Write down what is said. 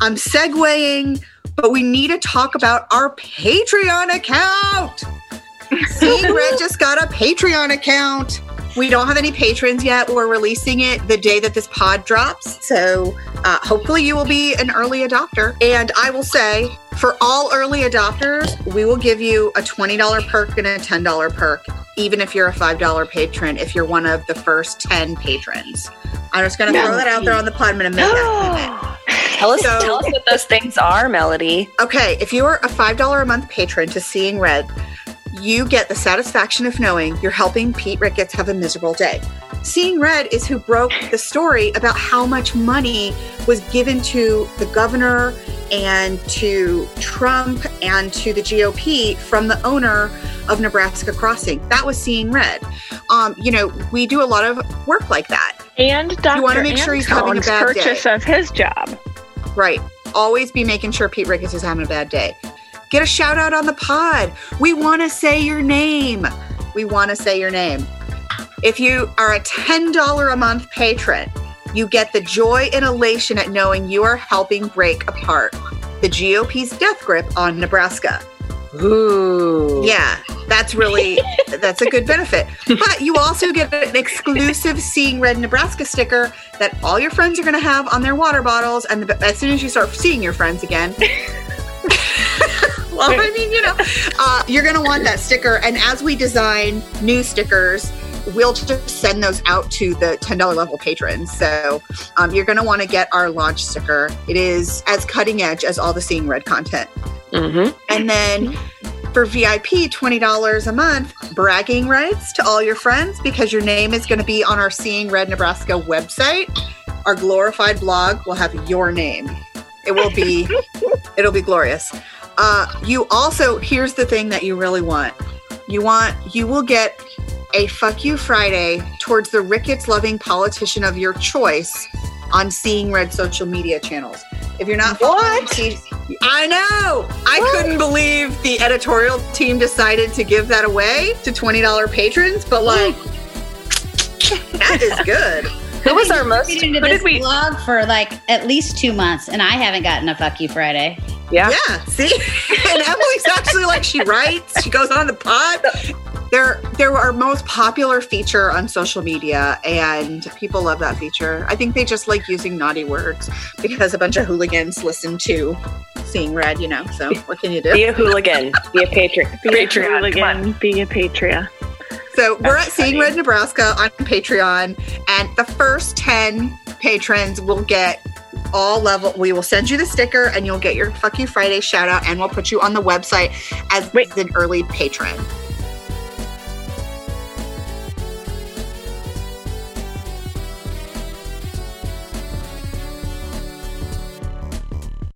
I'm segueing, but we need to talk about our Patreon account. Red just got a Patreon account. We don't have any patrons yet. We're releasing it the day that this pod drops. So uh, hopefully you will be an early adopter. And I will say, for all early adopters, we will give you a $20 perk and a $10 perk, even if you're a $5 patron, if you're one of the first 10 patrons. I'm just going to throw that out there on the pod. I'm going to make that. Tell us, So- tell us what those things are, Melody. Okay, if you are a $5 a month patron to Seeing Red, you get the satisfaction of knowing you're helping Pete Ricketts have a miserable day. Seeing Red is who broke the story about how much money was given to the governor and to Trump and to the GOP from the owner of Nebraska Crossing. That was Seeing Red. Um, you know, we do a lot of work like that. And Dr. wanna make sure he's having a Antone's bad day. purchase of his job. Right. Always be making sure Pete Ricketts is having a bad day. Get a shout out on the pod. We want to say your name. We want to say your name. If you are a $10 a month patron, you get the joy and elation at knowing you are helping break apart the GOP's death grip on Nebraska. Ooh. Yeah, that's really that's a good benefit. But you also get an exclusive Seeing Red Nebraska sticker that all your friends are going to have on their water bottles, and the, as soon as you start seeing your friends again. well, I mean, you know, uh, you're going to want that sticker. And as we design new stickers, we'll just send those out to the $10 level patrons. So um, you're going to want to get our launch sticker. It is as cutting edge as all the Seeing Red content. Mm-hmm. And then for VIP, $20 a month, bragging rights to all your friends because your name is going to be on our Seeing Red Nebraska website. Our glorified blog will have your name. It will be, it'll be glorious. Uh, you also, here's the thing that you really want. You want, you will get a fuck you Friday towards the Ricketts loving politician of your choice on Seeing Red social media channels. If you're not following What? T- I know. I couldn't believe the editorial team decided to give that away to $20 patrons, but like, that is good. Who was our most? Been into Who this did we- blog for like at least two months, and I haven't gotten a fuck you Friday. Yeah. Yeah, see? and Emily's actually like, she writes, she goes on the pod. They're, they're our most popular feature on social media, and people love that feature. I think they just like using naughty words because a bunch of hooligans listen to Seeing Red, you know. So, what can you do? Be a hooligan. Be a patriot. Be a Patreon. Come hooligan, be a patriot. So we're at That's Seeing. Red Nebraska on Patreon, and the first 10 patrons will get all level. We will send you the sticker, and you'll get your Fuck You Friday shout out, and we'll put you on the website as Wait. an early patron.